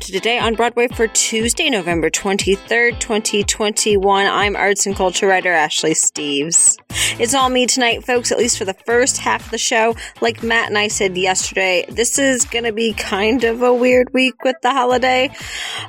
to Today on Broadway for Tuesday, November 23rd, 2021. I'm arts and culture writer Ashley Steves. It's all me tonight, folks, at least for the first half of the show. Like Matt and I said yesterday, this is going to be kind of a weird week with the holiday.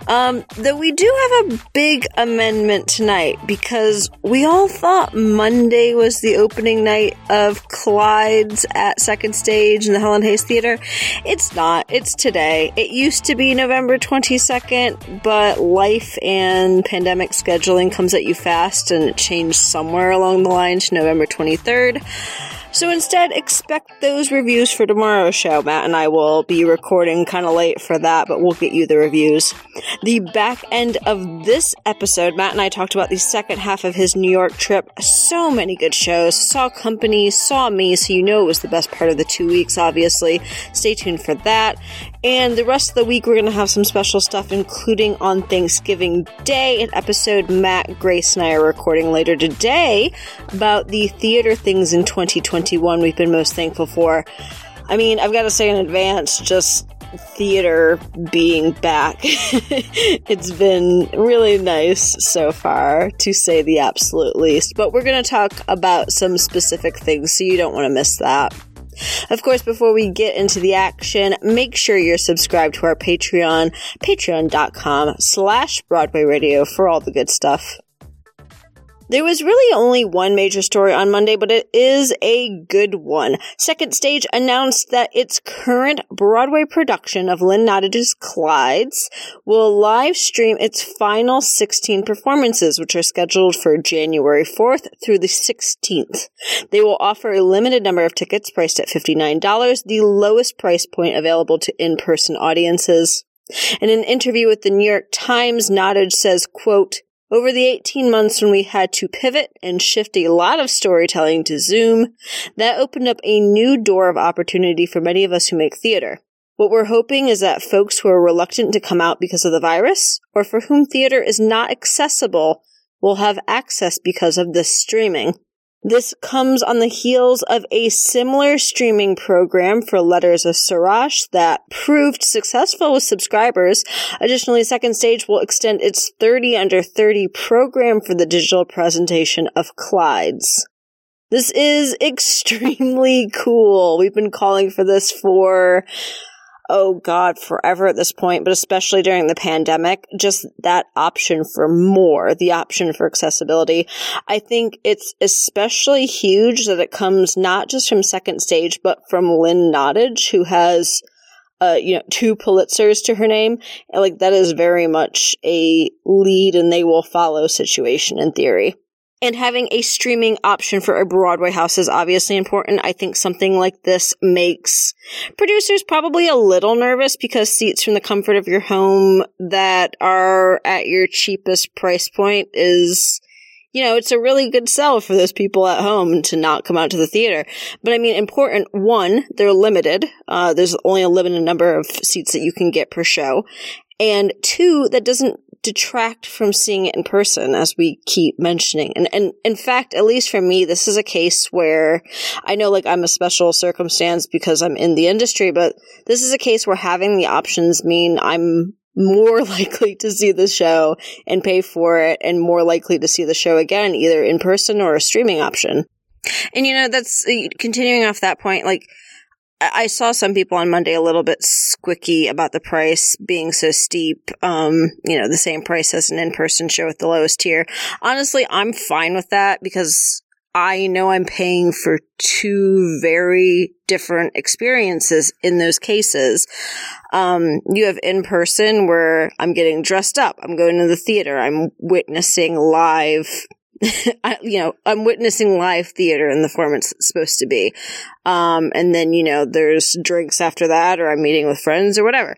Um, though we do have a big amendment tonight because we all thought Monday was the opening night of Clyde's at Second Stage in the Helen Hayes Theater. It's not. It's today. It used to be November 22nd, but life and pandemic scheduling comes at you fast and it changed somewhere along the line to November 23rd. So instead, expect those reviews for tomorrow's show. Matt and I will be recording kind of late for that, but we'll get you the reviews. The back end of this episode, Matt and I talked about the second half of his New York trip. So many good shows. Saw Company, saw me, so you know it was the best part of the two weeks, obviously. Stay tuned for that. And the rest of the week, we're going to have some special stuff, including on Thanksgiving Day, an episode Matt, Grace, and I are recording later today about the theater things in 2021 we've been most thankful for. I mean, I've got to say in advance, just theater being back. it's been really nice so far, to say the absolute least. But we're going to talk about some specific things, so you don't want to miss that. Of course, before we get into the action, make sure you're subscribed to our Patreon, patreon.com slash Broadway Radio for all the good stuff. There was really only one major story on Monday, but it is a good one. Second Stage announced that its current Broadway production of Lynn Nottage's Clydes will live stream its final 16 performances, which are scheduled for January 4th through the 16th. They will offer a limited number of tickets priced at $59, the lowest price point available to in-person audiences. In an interview with the New York Times, Nottage says, quote, over the 18 months when we had to pivot and shift a lot of storytelling to Zoom, that opened up a new door of opportunity for many of us who make theater. What we're hoping is that folks who are reluctant to come out because of the virus, or for whom theater is not accessible, will have access because of this streaming. This comes on the heels of a similar streaming program for Letters of Suresh that proved successful with subscribers. Additionally, Second Stage will extend its 30 under 30 program for the digital presentation of Clydes. This is extremely cool. We've been calling for this for oh God, forever at this point, but especially during the pandemic, just that option for more, the option for accessibility. I think it's especially huge that it comes not just from second stage, but from Lynn Nottage, who has uh, you know, two Pulitzers to her name. Like that is very much a lead and they will follow situation in theory. And having a streaming option for a Broadway house is obviously important. I think something like this makes producers probably a little nervous because seats from the comfort of your home that are at your cheapest price point is, you know, it's a really good sell for those people at home to not come out to the theater. But I mean, important, one, they're limited. Uh, there's only a limited number of seats that you can get per show. And two, that doesn't detract from seeing it in person, as we keep mentioning. And, and in fact, at least for me, this is a case where I know like I'm a special circumstance because I'm in the industry, but this is a case where having the options mean I'm more likely to see the show and pay for it and more likely to see the show again, either in person or a streaming option. And you know, that's uh, continuing off that point, like, I saw some people on Monday a little bit squicky about the price being so steep. Um, you know, the same price as an in-person show at the lowest tier. Honestly, I'm fine with that because I know I'm paying for two very different experiences in those cases. Um, you have in person where I'm getting dressed up. I'm going to the theater. I'm witnessing live I, you know, I'm witnessing live theater in the form it's supposed to be. Um, and then, you know, there's drinks after that, or I'm meeting with friends or whatever.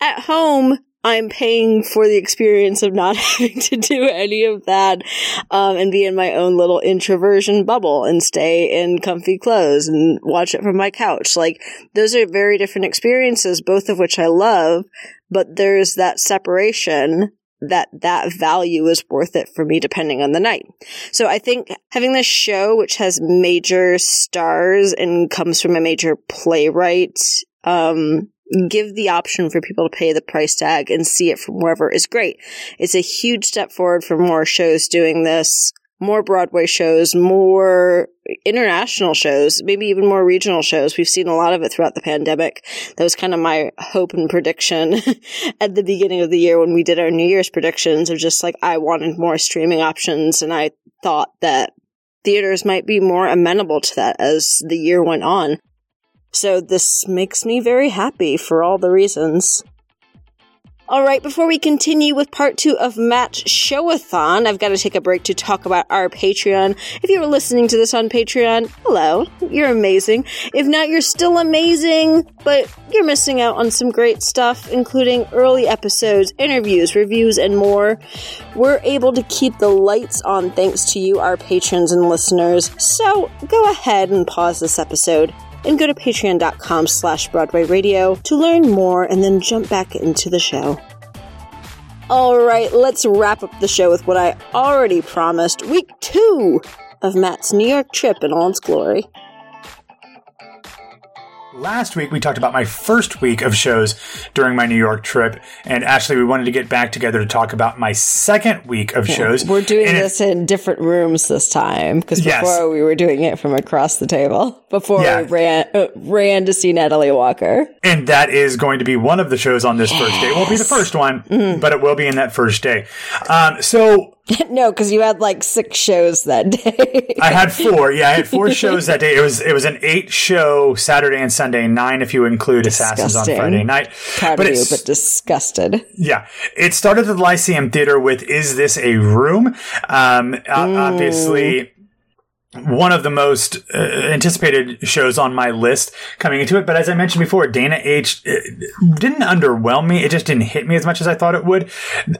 At home, I'm paying for the experience of not having to do any of that, um, and be in my own little introversion bubble and stay in comfy clothes and watch it from my couch. Like, those are very different experiences, both of which I love, but there's that separation that that value is worth it for me depending on the night. So I think having this show, which has major stars and comes from a major playwright, um, give the option for people to pay the price tag and see it from wherever is great. It's a huge step forward for more shows doing this, more Broadway shows, more international shows, maybe even more regional shows. We've seen a lot of it throughout the pandemic. That was kind of my hope and prediction at the beginning of the year when we did our New Year's predictions of just like, I wanted more streaming options and I thought that theaters might be more amenable to that as the year went on. So this makes me very happy for all the reasons. All right, before we continue with part two of Matt's Showathon, I've got to take a break to talk about our Patreon. If you were listening to this on Patreon, hello, you're amazing. If not, you're still amazing, but you're missing out on some great stuff, including early episodes, interviews, reviews, and more. We're able to keep the lights on thanks to you, our patrons and listeners. So go ahead and pause this episode and go to patreon.com slash Broadway Radio to learn more and then jump back into the show. All right, let's wrap up the show with what I already promised week two of Matt's New York trip in all its glory. Last week, we talked about my first week of shows during my New York trip. And actually, we wanted to get back together to talk about my second week of shows. We're doing And it- this in different rooms this time because Yes. before we were doing it from across the table. Before Yeah. we ran uh, ran to see Natalie Walker. And that is going to be one of the shows on this first day. It won't be the first one, Mm. but it will be in that first day. Um, so no, because you had like six shows that day. I had four. Yeah, I had four shows that day. It was it was an eight show Saturday and Sunday, nine if you include Assassins on Friday night. Proud of you, it's- but disgusted. Yeah, it started at the Lyceum Theater with "Is This a Room?" Um, o- obviously, one of the most uh, anticipated shows on my list coming into it. But as I mentioned before, Dana H uh, didn't underwhelm me. It just didn't hit me as much as I thought it would.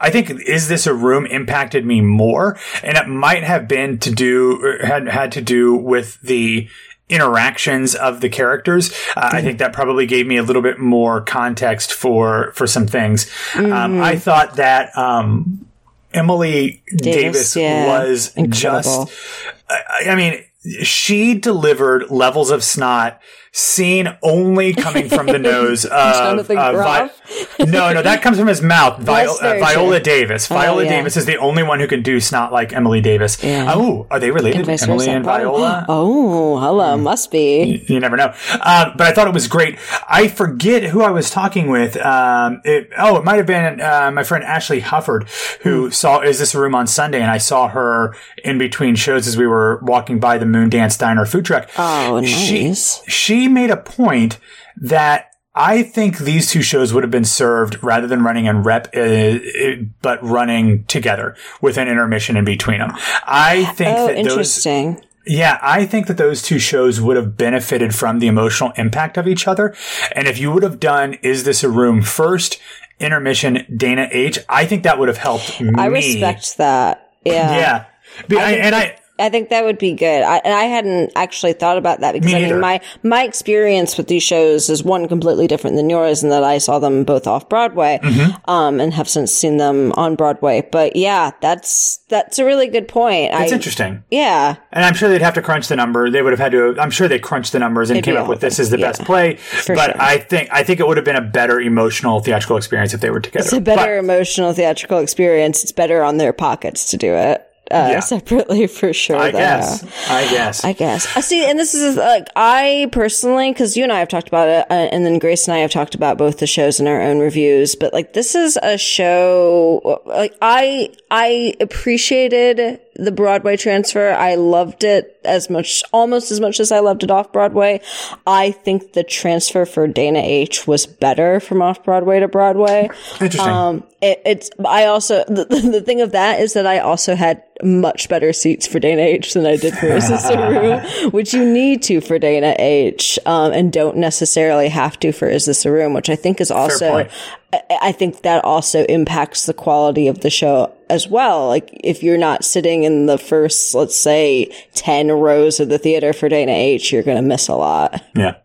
I think "Is This a Room?" impacted me more, and it might have been to do had had to do with the interactions of the characters. Uh, I think that probably gave me a little bit more context for for some things. Um, I thought that um, Emily Davis, Davis, yeah. was Incredible. just. I, I mean, she delivered levels of snot seen only coming from the nose of uh, Groff? no, no, that comes from his mouth. Vi- uh, Viola. Davis. Viola yeah. Davis is the only one who can do snot like Emily Davis. Yeah. Oh, are they related? Emily and Viola? Oh, hello, must be. you never know. Um, but I thought it was great. I forget who I was talking with. Um, it, oh, it might have been uh, my friend Ashley Hufford who saw Is This a Room on Sunday, and I saw her in between shows as we were walking by the Moon Dance Diner food truck. Oh, nice. She, nice. Made a point that I think these two shows would have been served rather than running in rep, uh, but running together with an intermission in between them. I think Oh, that those interesting. yeah, I think that those two shows would have benefited from the emotional impact of each other. And if you would have done Is This a Room first, intermission, Dana H, I think that would have helped me. I respect that. Yeah. Yeah. I, and I, I think that would be good. I, and I hadn't actually thought about that because Me I mean, my, my experience with these shows is one completely different than yours in that I saw them both off Broadway, Mm-hmm. um, and have since seen them on Broadway. But yeah, that's, that's a really good point. it's interesting. yeah. And I'm sure they'd have to crunch the number. They would have had to. I'm sure they crunched the numbers and It'd came up with this as the Yeah. best play. but sure. I think I think it would have been a better emotional theatrical experience if they were together. It's a better emotional theatrical experience. It's better on their pockets to do it. Uh, Yeah. separately for sure. I though. guess. I guess. I guess. I see, and this is like I personally, because you and I have talked about it, uh, and then Grace and I have talked about both the shows in our own reviews. But like, this is a show. Like, I I appreciated the Broadway transfer. I loved it as much, almost as much as I loved it off Broadway. I think the transfer for Dana H was better from off Broadway to Broadway. Interesting. Um, it, it's, I also, the, the thing of that is that I also had much better seats for Dana H than I did for Is This a Room, which you need to for Dana H, um, and don't necessarily have to for Is This a Room, which I think is also. I, think that also impacts the quality of the show as well. Like if you're not sitting in the first, let's say, 10 rows of the theater for Dana H, you're going to miss a lot. Yeah.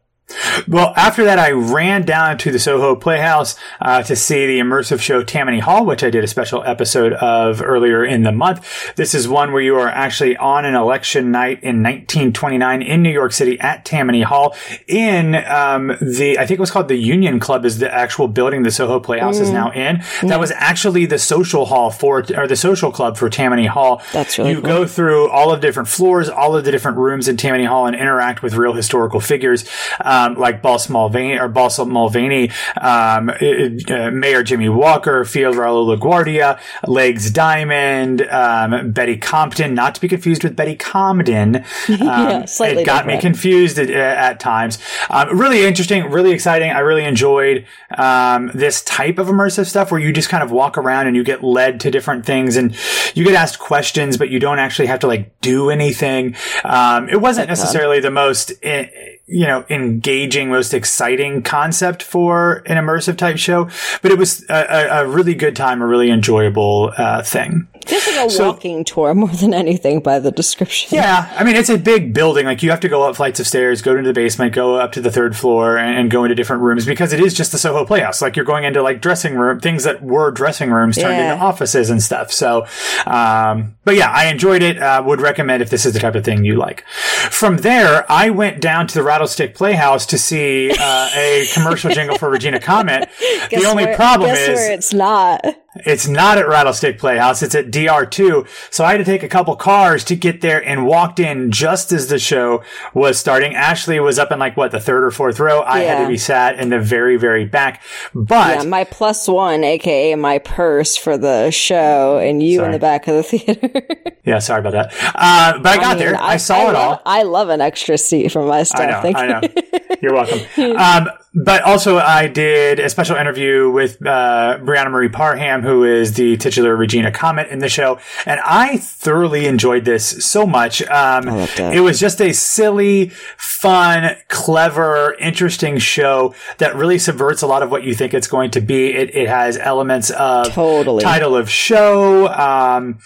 Well, after that, I ran down to the Soho Playhouse uh, to see the immersive show Tammany Hall, which I did a special episode of earlier in the month. This is one where you are actually on an election night in 1929 in New York City at Tammany Hall in um, the, I think it was called the Union Club is the actual building the Soho Playhouse mm. is now in. Mm. That was actually the social hall for, or the social club for Tammany Hall. That's really You cool. go through all of the different floors, all of the different rooms in Tammany Hall and interact with real historical figures. Um, um, like Boss Mulvaney or Boss Mulvaney, um, uh, Mayor Jimmy Walker, Fiorello LaGuardia, Legs Diamond, um, Betty Compton, not to be confused with Betty Comden. yeah, um, slightly it got different. me confused at, at times. Um, really interesting, really exciting. I really enjoyed um, this type of immersive stuff where you just kind of walk around and you get led to different things and you get asked questions, but you don't actually have to like do anything. it wasn't necessarily the most. Eh, you know, engaging, most exciting concept for an immersive type show, but it was a, a really good time, a really enjoyable uh, thing. Feels like a so, walking tour more than anything by the description. Yeah, I mean it's a big building. Like you have to go up flights of stairs, go into the basement, go up to the third floor, and, and go into different rooms because it is just the Soho Playhouse. Like you're going into like dressing room things that were dressing rooms turned yeah. into offices and stuff. So, um, but yeah, I enjoyed it. Uh, would recommend if this is the type of thing you like. From there, I went down to the Rattlestick Playhouse to see uh, a commercial jingle for Regina Comet. the only where, problem is it's not. It's not at Rattlestick Playhouse. It's at DR2. So I had to take a couple cars to get there and walked in just as the show was starting. Ashley was up in like what, the third or fourth row. I yeah. had to be sat in the very, very back. But yeah, my plus one, aka my purse for the show and you sorry. in the back of the theater. yeah. Sorry about that. Uh, but I, I got mean, there. I, I saw I it love, all. I love an extra seat for my stuff. I know. Thank I know. You're welcome. Um, but also I did a special interview with uh, Bryonha Marie Parham, who is the titular Regina Comet in the show, and I thoroughly enjoyed this so much. Um, it was just a silly, fun, clever, interesting show that really subverts a lot of what you think it's going to be. It, it has elements of totally title of show. Um,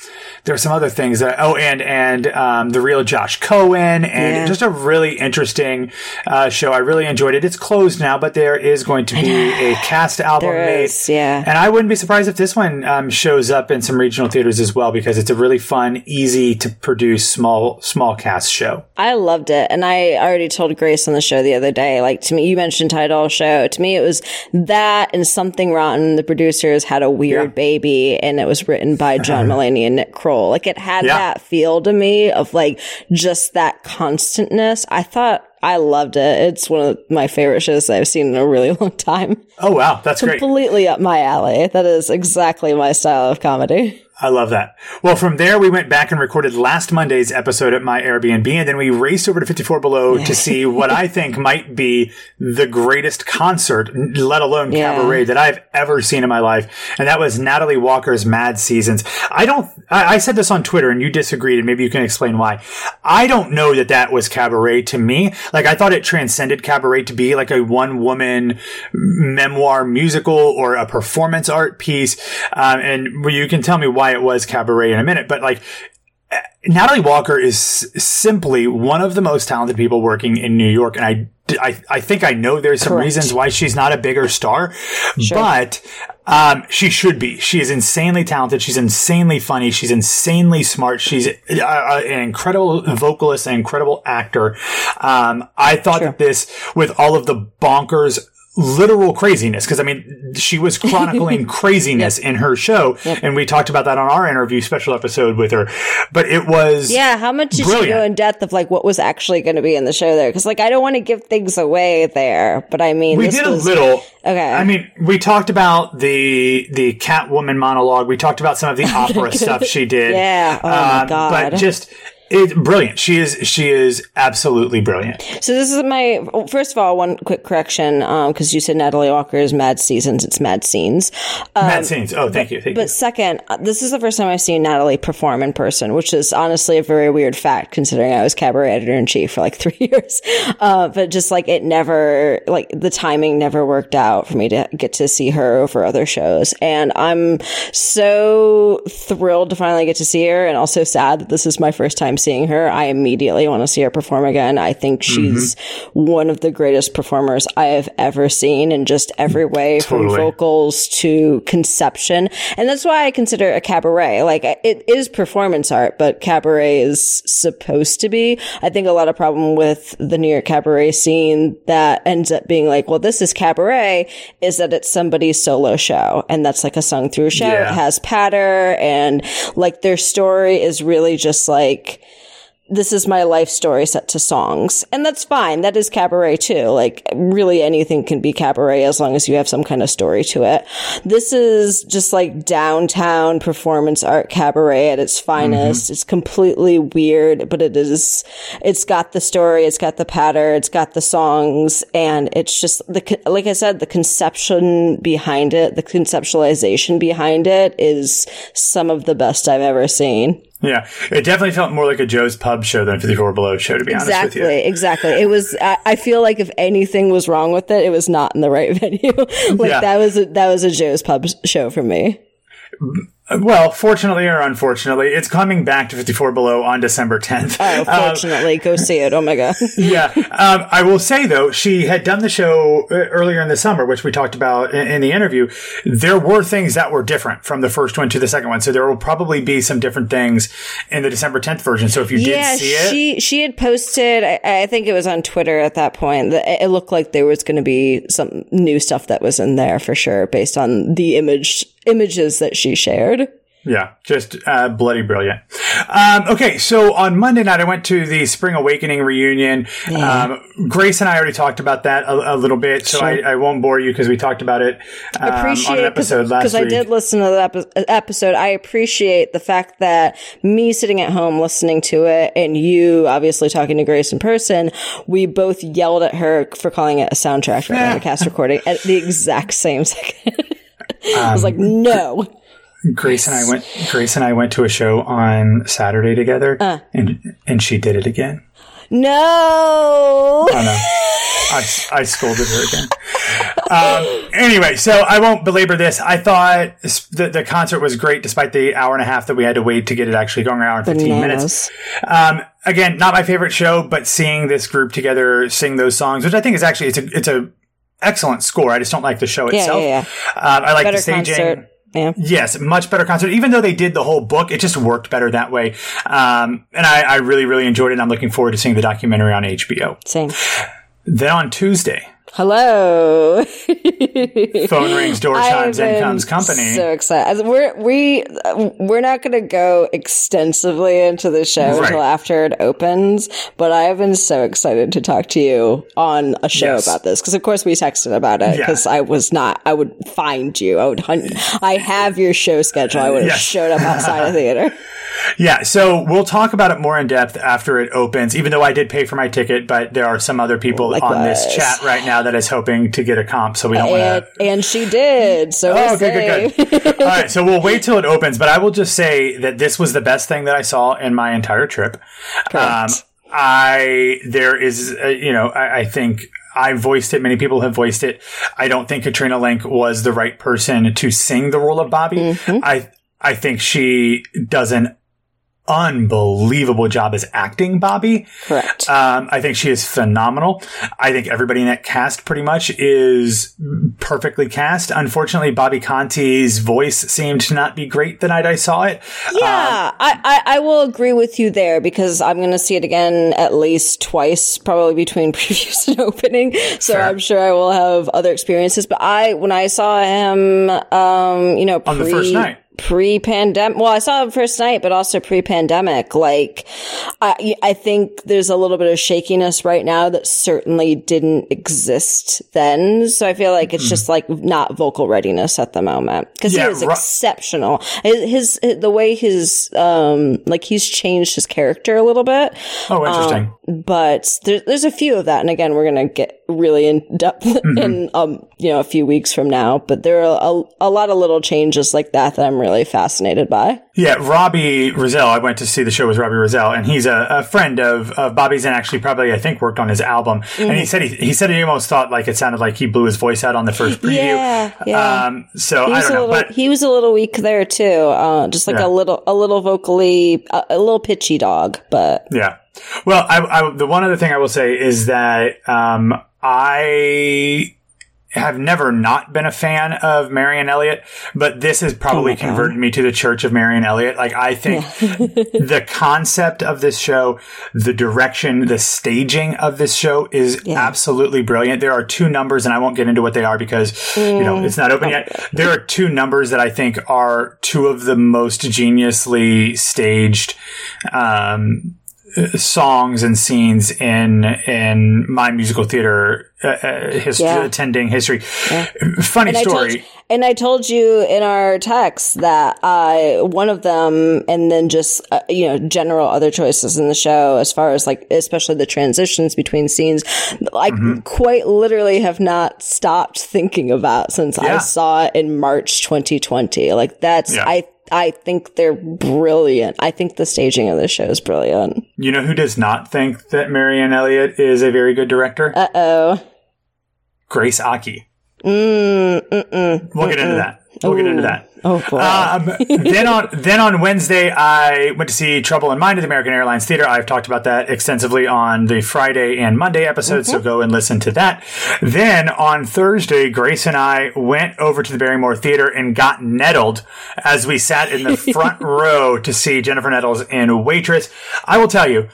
there are some other things that oh, and and um, the real Josh Cohen, and Yeah. just a really interesting uh, show. I really enjoyed it. It's closed now, but there is going to be a cast album There made. is, yeah. And I wouldn't be surprised if this one um, shows up in some regional theaters as well because it's a really fun, easy to produce small small cast show. I loved it. And I already told Grace on the show the other day, like to me, you mentioned title show. To me, it was that and something rotten. The producers had a weird Yeah. baby and it was written by John Mulaney and Nick Kroll. Like it had Yeah. that feel to me of like just that constantness. I thought I loved it. It's one of my favorite shows I've seen in a really long time. Oh wow, that's great. Completely up my alley. That is exactly my style of comedy. I love that. Well, from there, we went back and recorded last Monday's episode at my Airbnb, and then we raced over to 54 Below to see what I think might be the greatest concert, let alone Yeah. cabaret, that I've ever seen in my life. And that was Natalie Walker's Mad Seasons. I don't, I, I said this on Twitter and you disagreed, and maybe you can explain why. I don't know that that was cabaret to me. Like, I thought it transcended cabaret to be like a one woman memoir musical or a performance art piece. Um, and you can tell me why it was cabaret in a minute, but like, Natalie Walker is simply one of the most talented people working in New York, and I, I, I think I know there's some Correct. reasons why she's not a bigger star, but um, she should be. She is insanely talented. She's insanely funny. She's insanely smart. She's uh, uh, an incredible vocalist, an incredible actor. Um, I thought that this, with all of the bonkers literal craziness because I mean she was chronicling craziness in her show and we talked about that on our interview special episode with her but it was Yeah, how much did she Brilliant. go in depth of like what was actually going to be in the show there? Because like I don't want to give things away there, but I mean we did was, a little Okay. I mean we talked about the the Catwoman monologue we talked about some of the opera stuff she did Yeah. Oh my Um, God. but just it's brilliant she is she is absolutely brilliant So this is my first of all one quick correction because you said Natalie Walker is Mad Seasons. It's Mad Scenes. mad scenes oh thank you thank you But second, uh, this is the first time I've seen Natalie perform in person, which is honestly a very weird fact considering I was cabaret editor in chief for like three years. Uh, but just like it never, like the timing never worked out for me to get to see her over other shows. And I'm so thrilled to finally get to see her and also sad that this is my first time time seeing her, I immediately want to see her perform again. I think she's mm-hmm. one of the greatest performers I have ever seen in just every way totally. from vocals to conception. And that's why I consider a cabaret. Like it is performance art, but cabaret is supposed to be. I think a lot of problem with the New York cabaret scene that ends up being like, well, this is cabaret is that it's somebody's solo show. And that's like a sung through show. Yeah. It has patter and like their story is really just like, this is my life story set to songs. And that's fine. That is cabaret too. Like really anything can be cabaret as long as you have some kind of story to it. This is just like downtown performance art cabaret at its finest. Mm-hmm. It's completely weird, but it is, it's got the story, it's got the patter, it's got the songs, and it's just the, like I said, the conception behind it, the conceptualization behind it is some of the best I've ever seen. Yeah, it definitely felt more like a Joe's Pub show than 54 Below show, to be exactly, honest with you. Exactly, exactly. It was. I, I, feel like if anything was wrong with it, it was not in the right venue. like yeah. that was a, that was a Joe's Pub show for me. Mm, Well, fortunately or unfortunately, it's coming back to 54 Below on December 10th. Oh, um, fortunately. Um, Go see it. Oh my God. yeah. Um, I will say though, she had done the show uh, earlier in the summer, which we talked about in, in, the interview. There were things that were different from the first one to the second one. So there will probably be some different things in the December 10th version. So if you yeah, did see it. She, she had posted, I, I think it was on Twitter at that point, that it looked like there was going to be some new stuff that was in there for sure based on the image images that she shared. Yeah, just uh, bloody brilliant. Um, okay, so on Monday night, I went to the Spring Awakening reunion. Yeah. Um, Grace and I already talked about that a, a little bit, so sure. I, I, won't bore you because we talked about it um, appreciate, on an episode last week. Because I did listen to the episode. I appreciate the fact that me sitting at home listening to it and you obviously talking to Grace in person, we both yelled at her for calling it a soundtrack than a cast recording at the exact same second. I was like, um, no. Grace and I went. Grace and I went to a show on Saturday together, uh. and and she did it again. No. Oh no. I, I scolded her again. Um, anyway, so I won't belabor this. I thought the, the concert was great despite the hour and a half that we had to wait to get it actually going, an hour and 15 Bananas. minutes. Um, again, not my favorite show, but seeing this group together sing those songs, which I think is actually, it's a, it's a excellent score. I just don't like the show itself. Yeah, yeah, yeah. Um, I like Better the staging. Concert. Yeah. Yes, much better concert. Even though they did the whole book, it just worked better that way. Um, and I, I really, really enjoyed it. And I'm looking forward to seeing the documentary on HBO. Same. Then on Tuesday, Hello. Phone rings, door chimes, in comes company. So excited. We're we we're not going to go extensively into the show right. until after it opens, but I have been so excited to talk to you on a show yes. about this because, of course, we texted about it because yeah. I was not. I would find you. I would hunt. I have your show schedule. I would have yes. showed up outside of theater. Yeah, so we'll talk about it more in depth after it opens. Even though I did pay for my ticket, but there are some other people Likewise. on this chat right now that is hoping to get a comp, so we don't want to. And she did. So oh, good, good, good. All right, so we'll wait till it opens. But I will just say that this was the best thing that I saw in my entire trip. Um, I there is, uh, you know, I, I think I voiced it. Many people have voiced it. I don't think Katrina Lenk was the right person to sing the role of Bobby. Mm-hmm. I I think she does an unbelievable job as acting Bobby. Correct. Um, I think she is phenomenal. I think everybody in that cast pretty much is perfectly cast. Unfortunately, Bobby Conte's voice seemed to not be great the night I saw it. Yeah, um, I, I, I, will agree with you there because I'm going to see it again at least twice, probably between previews and opening. So fair. I'm sure I will have other experiences. But I, when I saw him, um, you know, pre- on the first night pre-pandemic well i saw it first night but also pre-pandemic. Like I, I think there's a little bit of shakiness right now that certainly didn't exist then. So i feel like it's mm. just like not vocal readiness at the moment. Because yeah, he is exceptional. His, his, the way his um like he's changed his character a little bit. Oh interesting. Um, but there, there's a few of that and again we're gonna get really in depth in um you know a few weeks from now. But there are a, a lot of little changes like that that I'm really fascinated by. Yeah, Robbie Rozelle. I went to see the show with Robbie Rozelle, and he's a, a friend of, of Bobby's, and actually probably I think worked on his album. And he said he, he said he almost thought like it sounded like he blew his voice out on the first preview. Yeah, yeah. Um, so I don't know, little but he was a little weak there too. Uh, just like Yeah. a little a little vocally a, a little pitchy dog, but Yeah. Well, I, I, the one other thing I will say is that um, I have never not been a fan of Marianne Elliott, but this has probably Oh my God. converted me to the Church of Marianne Elliott. Like, I think the concept of this show, the direction, the staging of this show is Yeah. absolutely brilliant. There are two numbers, and I won't get into what they are because, you know, Mm. it's not open yet. There are two numbers that I think are two of the most geniusly staged, um, songs and scenes in in my musical theater uh, uh, history, Yeah. attending history. Funny And I told story. and I told you in our text that I one of them, and then just uh, you know general other choices in the show, as far as like especially the transitions between scenes, I Mm-hmm. quite literally have not stopped thinking about since I saw it in March 2020. Like that's Yeah. I. I think they're brilliant. I think the staging of this show is brilliant. You know who does not think that Marianne Elliott is a very good director? Uh oh. Grace Aki. Mm, mm-mm. We'll get into that. We'll get into that. Oh boy. Um, then on then on Wednesday, I went to see Trouble in Mind at the American Airlines Theater. I've talked about that extensively on the Friday and Monday episodes, so go and listen to that. Then on Thursday, Grace and I went over to the Barrymore Theater and got nettled as we sat in the front row to see Jennifer Nettles in Waitress. I will tell you,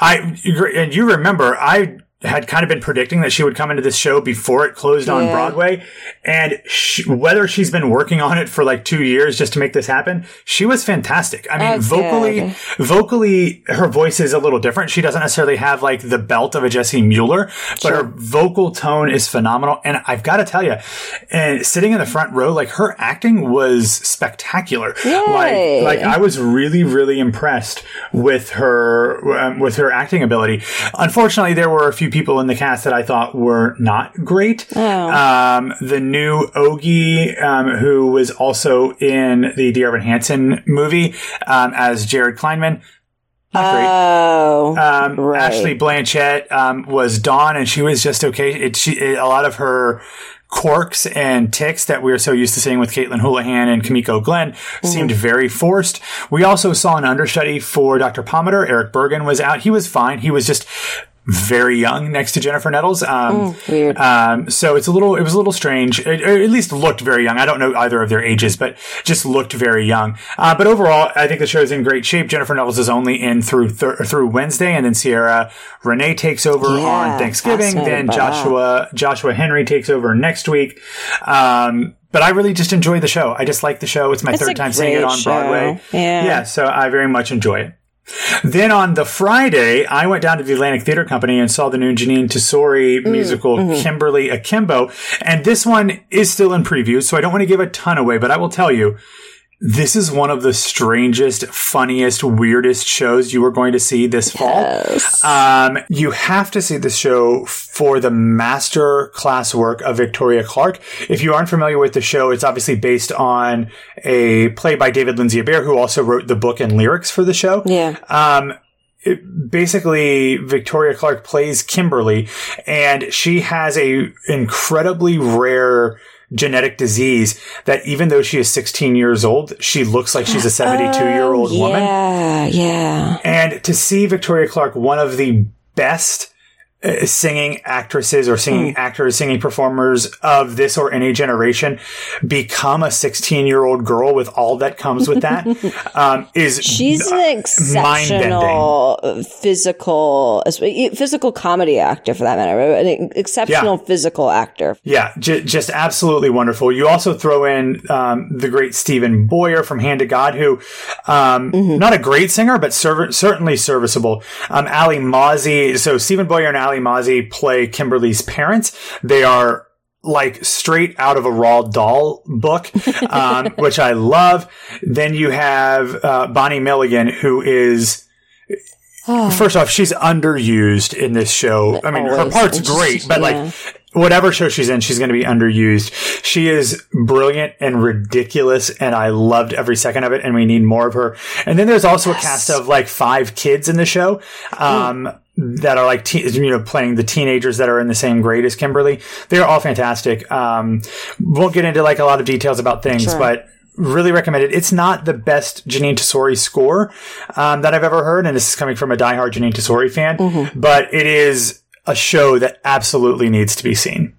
I and you remember I had kind of been predicting that she would come into this show before it closed on Broadway, and sh whether she's been working on it for like two years just to make this happen, she was fantastic. I mean, That's vocally, good. vocally, her voice is a little different. She doesn't necessarily have like the belt of a Jessie Mueller, but her vocal tone is phenomenal. And I've got to tell you, and sitting in the front row, like her acting was spectacular. Yay. Like, like I was really, really impressed with her um, with her acting ability. Unfortunately, there were a few people in the cast that I thought were not great. Oh. Um, the new Ogie, um, who was also in the Dear Evan Hansen movie um, as Jared Kleinman. Not great. Oh. Um, right. Ashley Blanchett um, was Dawn, and she was just okay. It, she, it, a lot of her quirks and ticks that we are so used to seeing with Caitlin Houlahan and Kimiko Glenn seemed very forced. We also saw an understudy for Dr. Pomatter. Erich Bergen was out. He was fine. He was just very young next to Jennifer Nettles. Um, weird. um, so it's a little, it was a little strange. It, or at least looked very young. I don't know either of their ages, but just looked very young. Uh, but overall, I think the show's in great shape. Jennifer Nettles is only in through thir- through Wednesday, and then Sierra Renee takes over Yeah, on Thanksgiving. Then Joshua Joshua Henry takes over next week. Um, but I really just enjoy the show. I just like the show. It's my It's third time seeing it on show. Broadway. Yeah. yeah, so I very much enjoy it. Then on the Friday, I went down to the Atlantic Theater Company and saw the new Jeanine Tesori Mm, musical mm-hmm. Kimberly Akimbo. And this one is still in preview, so I don't want to give a ton away, but I will tell you, this is one of the strangest, funniest, weirdest shows you are going to see this fall. Yes. Um, you have to see this show for the master class work of Victoria Clark. If you aren't familiar with the show, it's obviously based on a play by David Lindsay Abaire, who also wrote the book and lyrics for the show. yeah. Um, it- basically, Victoria Clark plays Kimberly, and she has a incredibly rare genetic disease that even though she is 16 years old, she looks like she's a 72 year old Oh, woman. Yeah, yeah. And to see Victoria Clark, one of the best singing actresses or singing Hmm. actors, singing performers of this or any generation become a 16 year old girl with all that comes with that um, is She's uh, an mind-bending. exceptional physical, physical comedy actor for that matter. An exceptional physical actor. Yeah, j- just absolutely wonderful. You also throw in um, the great Steven Boyer from Hand to God, who um, not a great singer, but serv- certainly serviceable. Um, Alli Mauzey. So Steven Boyer and Alli Mauzey play Kimberly's parents. They are like straight out of a Roald Dahl book, um, which I love. Then you have uh, Bonnie Milligan, who is first off, she's underused in this show. I mean, her part's great, but yeah. like whatever show she's in, she's going to be underused. She is brilliant and ridiculous, and I loved every second of it. And we need more of her. And then there's also a cast of like five kids in the show. Um, That are like, te- you know, playing the teenagers that are in the same grade as Kimberly. They're all fantastic. Um, won't get into like a lot of details about things, Sure. but really recommend it. It's not the best Jeanine Tesori score um, that I've ever heard, and this is coming from a diehard Jeanine Tesori fan, but it is a show that absolutely needs to be seen.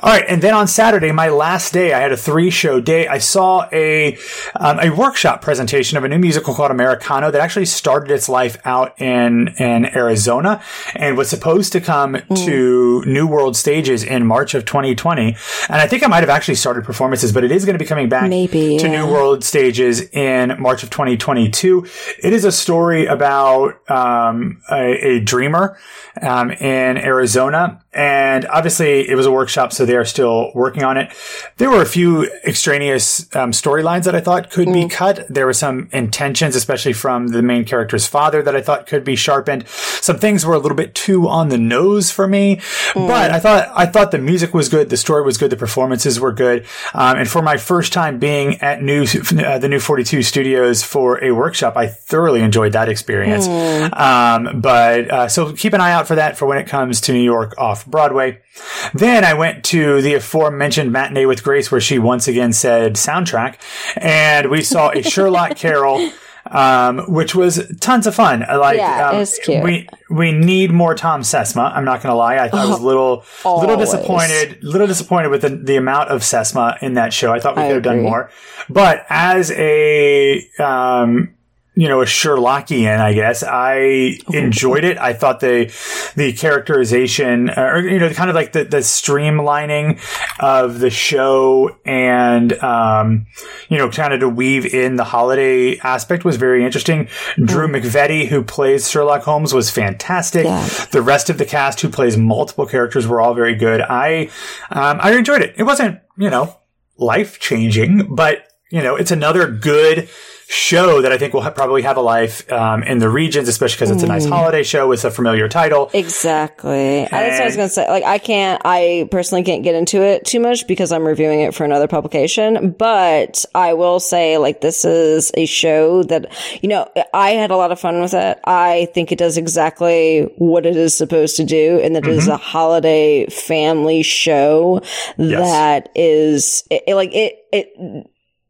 All right, and then on Saturday, my last day, I had a three-show day. I saw a um, a workshop presentation of a new musical called Americano that actually started its life out in in Arizona and was supposed to come to New World Stages in March of 2020. And I think I might have actually started performances, but it is going to be coming back Maybe, to yeah. New World Stages in March of 2022. It is a story about um, a, a dreamer um, in Arizona. And obviously, it was a workshop, so they are still working on it. There were a few extraneous um, storylines that I thought could be cut. There were some intentions, especially from the main character's father, that I thought could be sharpened. Some things were a little bit too on the nose for me, but I thought I thought the music was good, the story was good, the performances were good, um, and for my first time being at new uh, the new Forty Two Studios for a workshop, I thoroughly enjoyed that experience. Um, but uh, so keep an eye out for that for when it comes to New York off Broadway. Then I went to the aforementioned matinee with Grace, where she once again said soundtrack, and we saw a Sherlock Carol. Um, which was tons of fun. Like, Yeah, um, cute. we we need more Thom Sesma. I'm not going to lie. I I was a little little Always. disappointed, little disappointed with the, the amount of Sesma in that show. I thought we I could have done more. But as a um, you know, a Sherlockian, I guess. I enjoyed it. I thought the the characterization, uh, or you know, kind of like the the streamlining of the show, and um, you know, kind of to weave in the holiday aspect was very interesting. Drew McVety, who plays Sherlock Holmes, was fantastic. Yeah. The rest of the cast, who plays multiple characters, were all very good. I um, I enjoyed it. It wasn't you know life changing, but you know, it's another good show that I think will ha- probably have a life um, in the regions, especially because it's a nice holiday show with a familiar title. Exactly. That's what I was gonna say. Like, I can't. I personally can't get into it too much because I'm reviewing it for another publication. But I will say, like, this is a show that you know I had a lot of fun with it. I think it does exactly what it is supposed to do, and that it is a holiday family show that is it, it- like it. It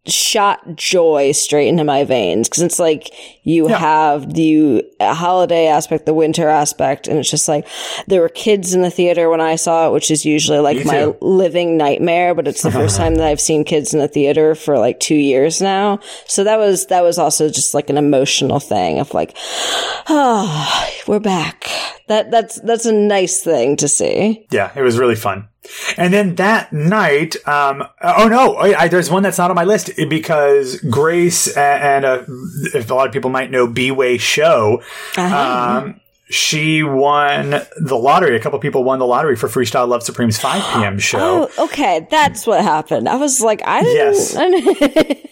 shot joy straight into my veins because it's like you have the holiday aspect, the winter aspect, and it's just like there were kids in the theater when I saw it, which is usually like my living nightmare. But it's the first time that I've seen kids in the theater for like two years now. So that was that was also just like an emotional thing of like, oh, we're back. That that's that's a nice thing to see. Yeah, it was really fun. And then that night, um, oh no, I, I, there's one that's not on my list because Grace and, and uh, if a lot of people might know B-Way Show, um, she won the lottery. A couple people won the lottery for Freestyle Love Supreme's 5 p.m. show. Oh, okay, that's what happened. I was like, I didn't. Yes. I didn't-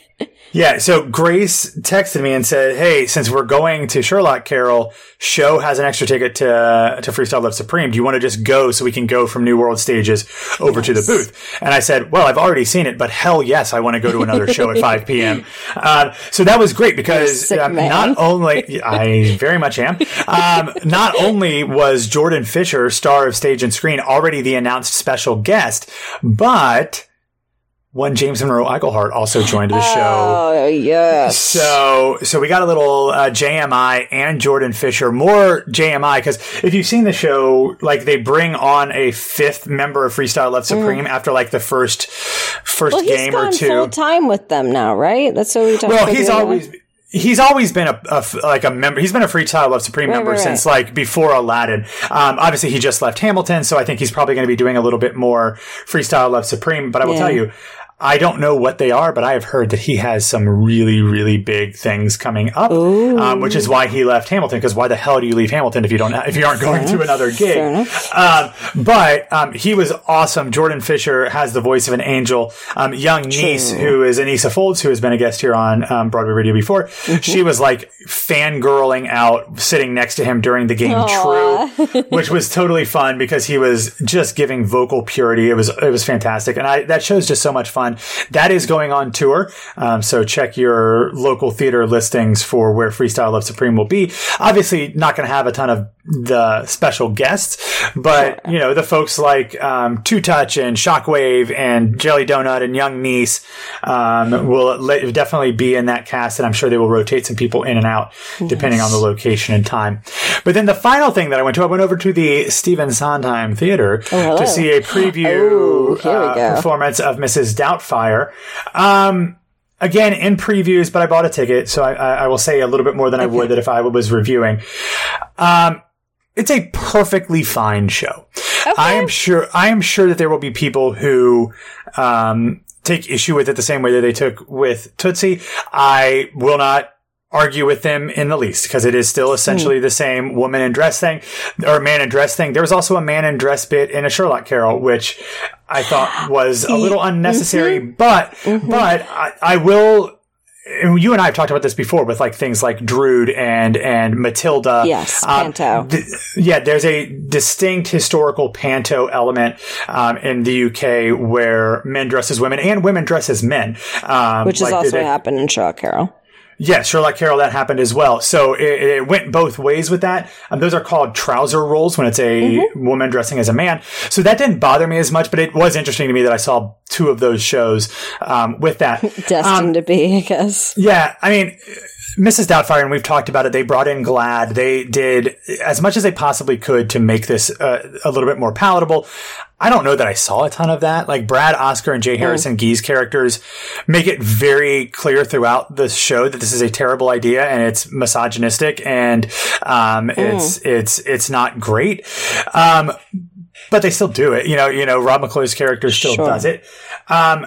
Yeah, so Grace texted me and said, "Hey, since we're going to Sherlock Carol, show has an extra ticket to to Freestyle Love Supreme. Do you want to just go so we can go from New World Stages over to the booth?" And I said, "Well, I've already seen it, but hell yes, I want to go to another show at 5 p.m." Uh, so that was great because sick um, not only I very much am, um, not only was Jordan Fisher, star of stage and screen, already the announced special guest, but one James Monroe Iglehart also joined the show. Oh yes. So, so we got a little uh, JMI and Jordan Fisher, more JMI because if you've seen the show, like they bring on a fifth member of Freestyle Love Supreme after like the first first Mm. Well, he's game or two. full time with them now, right? That's what we talked Well, about. Well he's always he's always been a, a like a member. He's been a Freestyle Love Supreme Right, member right, since like before Aladdin. Um, obviously, he just left Hamilton, so I think he's probably going to be doing a little bit more Freestyle Love Supreme. But I will Yeah. tell you. I don't know what they are, but I have heard that he has some really, really big things coming up, um, which is why he left Hamilton. Because why the hell do you leave Hamilton if you don't if you aren't going to another gig? Um, but um, he was awesome. Jordan Fisher has the voice of an angel. Um, Young Nyce, who is Aneesa Folds, who has been a guest here on um, Broadway Radio before, Mm-hmm. she was like fangirling out, sitting next to him during the game True, which was totally fun because he was just giving vocal purity. It was it was fantastic, and I that show's just so much fun. That is going on tour, um, so check your local theater listings for where Freestyle Love Supreme will be. Obviously, not going to have a ton of the special guests, but you know the folks like um, Two Touch and Shockwave and Jelly Donut and Young Nyce um, will le- definitely be in that cast, and I'm sure they will rotate some people in and out depending on the location and time. But then the final thing that I went to, I went over to the Stephen Sondheim Theater hello. to see a preview Oh, uh, performance of Mrs. Doubtfire. Um, again in previews, but I bought a ticket, so I, I, I will say a little bit more than I would that if I was reviewing. Um, it's a perfectly fine show. I am sure. I am sure that there will be people who um, take issue with it the same way that they took with Tootsie. I will not argue with them in the least because it is still hmm. essentially the same woman in dress thing or man in dress thing. There was also a man in dress bit in a Sherlock Carol, which I thought was a little unnecessary, mm-hmm. but mm-hmm. but I, I will. And You and I have talked about this before with like things like Drood and and Matilda. Yes, Um, Panto. th- yeah, there's a distinct historical panto element um, in the UK where men dress as women and women dress as men, um, Which has like also they- happened in Shaw Carol. Yeah, Sherlock Carol, that happened as well. So it, it went both ways with that. Um, those are called trouser roles when it's a Mm-hmm. woman dressing as a man. So that didn't bother me as much, but it was interesting to me that I saw two of those shows um, with that. Destined to be, I guess. Yeah, I mean, Mrs. Doubtfire, and we've talked about it. They brought in GLAAD. They did as much as they possibly could to make this uh, a little bit more palatable. I don't know that I saw a ton of that. Like Brad, Oscar, and J. Harrison Ghee's characters make it very clear throughout the show that this is a terrible idea and it's misogynistic and um, it's it's it's not great. Um, but they still do it. You know, you know, Rob McClure's character still Sure. does it. Um,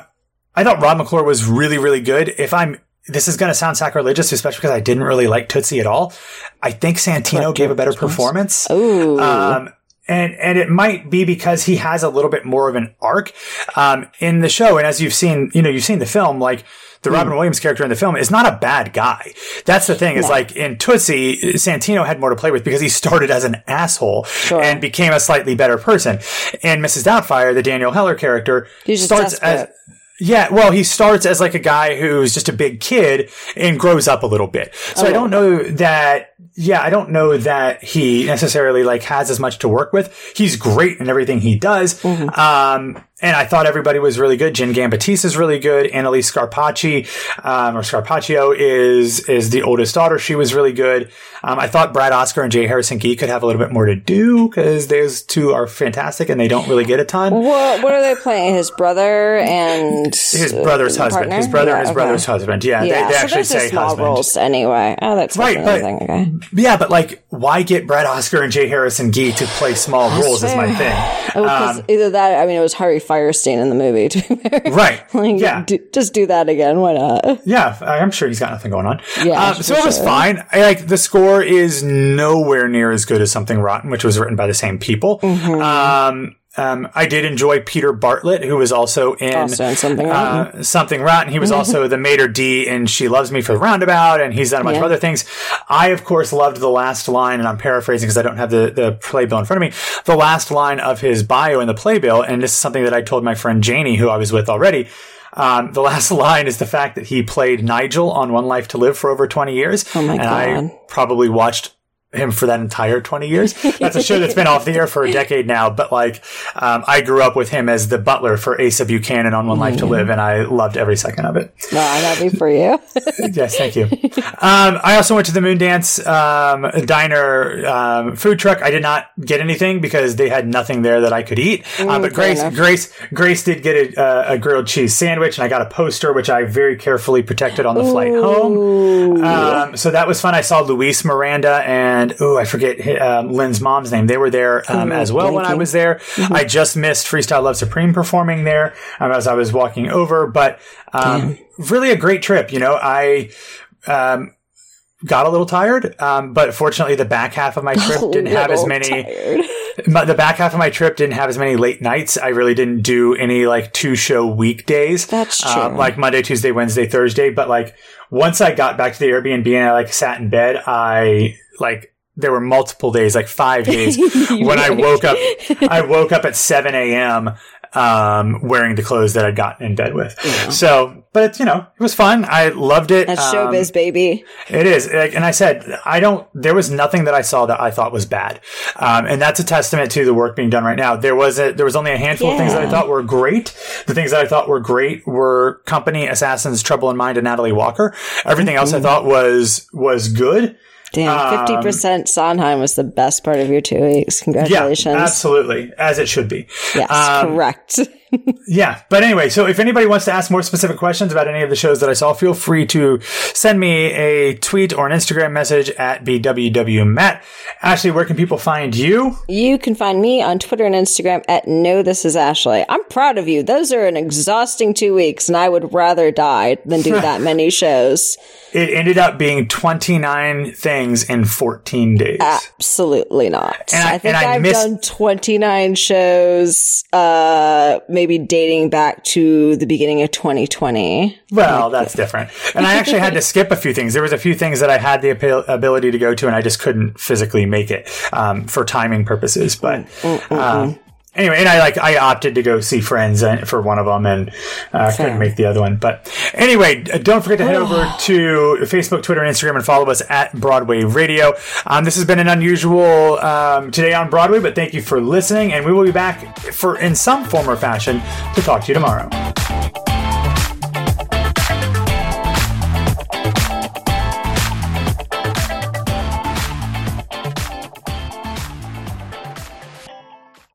I thought Rob McClure was really, really good. If I'm, this is going to sound sacrilegious, especially because I didn't really like Tootsie at all. I think Santino gave a better performance. Ooh. Um, and, and it might be because he has a little bit more of an arc, um, in the show. And as you've seen, you know, you've seen the film, like, the Robin Williams character in the film is not a bad guy. That's the thing is like in Tootsie, Santino had more to play with because he started as an asshole and became a slightly better person. And Mrs. Doubtfire, the Daniel Heller character starts as, desperate. Yeah, well, he starts as like a guy who's just a big kid and grows up a little bit. So I don't know that, yeah, I don't know that he necessarily like has as much to work with. He's great in everything he does. Um, and I thought everybody was really good. Jenn Gambatese is really good. Analise Scarpaci, um, or Scarpaccio is, is the oldest daughter. She was really good. Um, I thought Brad Oscar and J. Harrison Ghee could have a little bit more to do because those two are fantastic and they don't really get a ton. what, what are they playing? His brother and His brother's husband. partner? His brother Yeah, and his okay. brother's husband. Yeah, Yeah, they, they so actually say small husband. roles anyway. Oh, that's Right, but- thing. Okay. Yeah, but like, why get Brad Oscar and J. Harrison Ghee to play small roles is my thing. Oh, because either that, I mean, it was Harvey Fierstein in the movie. To be fair. Right. Like, yeah. do, just do that again. Why not? Yeah, I'm sure he's got nothing going on. Yeah, Um, so it was sure. fine. I, like the score is nowhere near as good as Something Rotten, which was written by the same people. Mm-hmm. Um, um, I did enjoy Peter Bartlett, who was also in Also in Something Rotten. Uh, Something Rotten. He was also the maître d' in She Loves Me for the Roundabout, and he's done a bunch of other things. I, of course, loved the last line, and I'm paraphrasing because I don't have the, the playbill in front of me. The last line of his bio in the playbill, and this is something that I told my friend Janie, who I was with already. Um, the last line is the fact that he played Nigel on One Life to Live for over 20 years. Oh my and I probably watched him for that entire 20 years. That's a show that's been off the air for a decade now, but like, um, I grew up with him as the butler for Asa Buchanan on One Life to Live, and I loved every second of it. No, I'm happy for you. yes, thank you. Um, I also went to the Moondance um, Diner um, food truck. I did not get anything because they had nothing there that I could eat. Uh, but Grace, enough. Grace, Grace did get a, uh, a grilled cheese sandwich, and I got a poster which I very carefully protected on the flight home. Um, so that was fun. I saw Luis Miranda and oh, I forget um, Lynn's mom's name. They were there um, as well when I was there. I just missed Freestyle Love Supreme performing there um, as I was walking over, but um, really a great trip. You know, I. Um, got a little tired, um, but fortunately, the back half of my trip didn't have as many. Tired. My, the back half of my trip didn't have as many late nights. I really didn't do any like two show weekdays. That's um, true. like Monday, Tuesday, Wednesday, Thursday. But like once I got back to the Airbnb and I like sat in bed, I like there were multiple days, like five days, when I woke up. I woke up at seven a.m. Um, wearing the clothes that I'd gotten in bed with. So, but you know, it was fun. I loved it. That's Um, showbiz, baby. it is, and I said I don't. There was nothing that I saw that I thought was bad, um, and that's a testament to the work being done right now. There was a, there was only a handful of things that I thought were great. The things that I thought were great were Company, Assassins, Trouble in Mind, and Natalie Walker. Everything else I thought was was good. Damn, fifty percent Sondheim was the best part of your two weeks. Congratulations! Yeah, absolutely, as it should be. Yes, Um, correct. Yeah, but anyway, so if anybody wants to ask more specific questions about any of the shows that I saw, feel free to send me a tweet or an Instagram message at bwwmatt. Ashley, where can people find you? You can find me on Twitter and Instagram at No This Is Ashley. I'm proud of you. Those are an exhausting two weeks, and I would rather die than do that many shows. It ended up being 29 things in 14 days. Absolutely not. And I- I, think I I've missed- done 29 shows, uh, maybe dating back to the beginning of 2020. well, that's different. And I actually had to skip a few things. There was a few things that I had the abil- ability to go to and I just couldn't physically make it, um, for timing purposes. But, um, Anyway, and I like I opted to go see Friends uh, for one of them, and uh, couldn't make the other one. But anyway, don't forget to head over to Facebook, Twitter, and Instagram, and follow us at Broadway Radio. Um, this has been an unusual um, today on Broadway, but thank you for listening, and we will be back for in some form or fashion to talk to you tomorrow.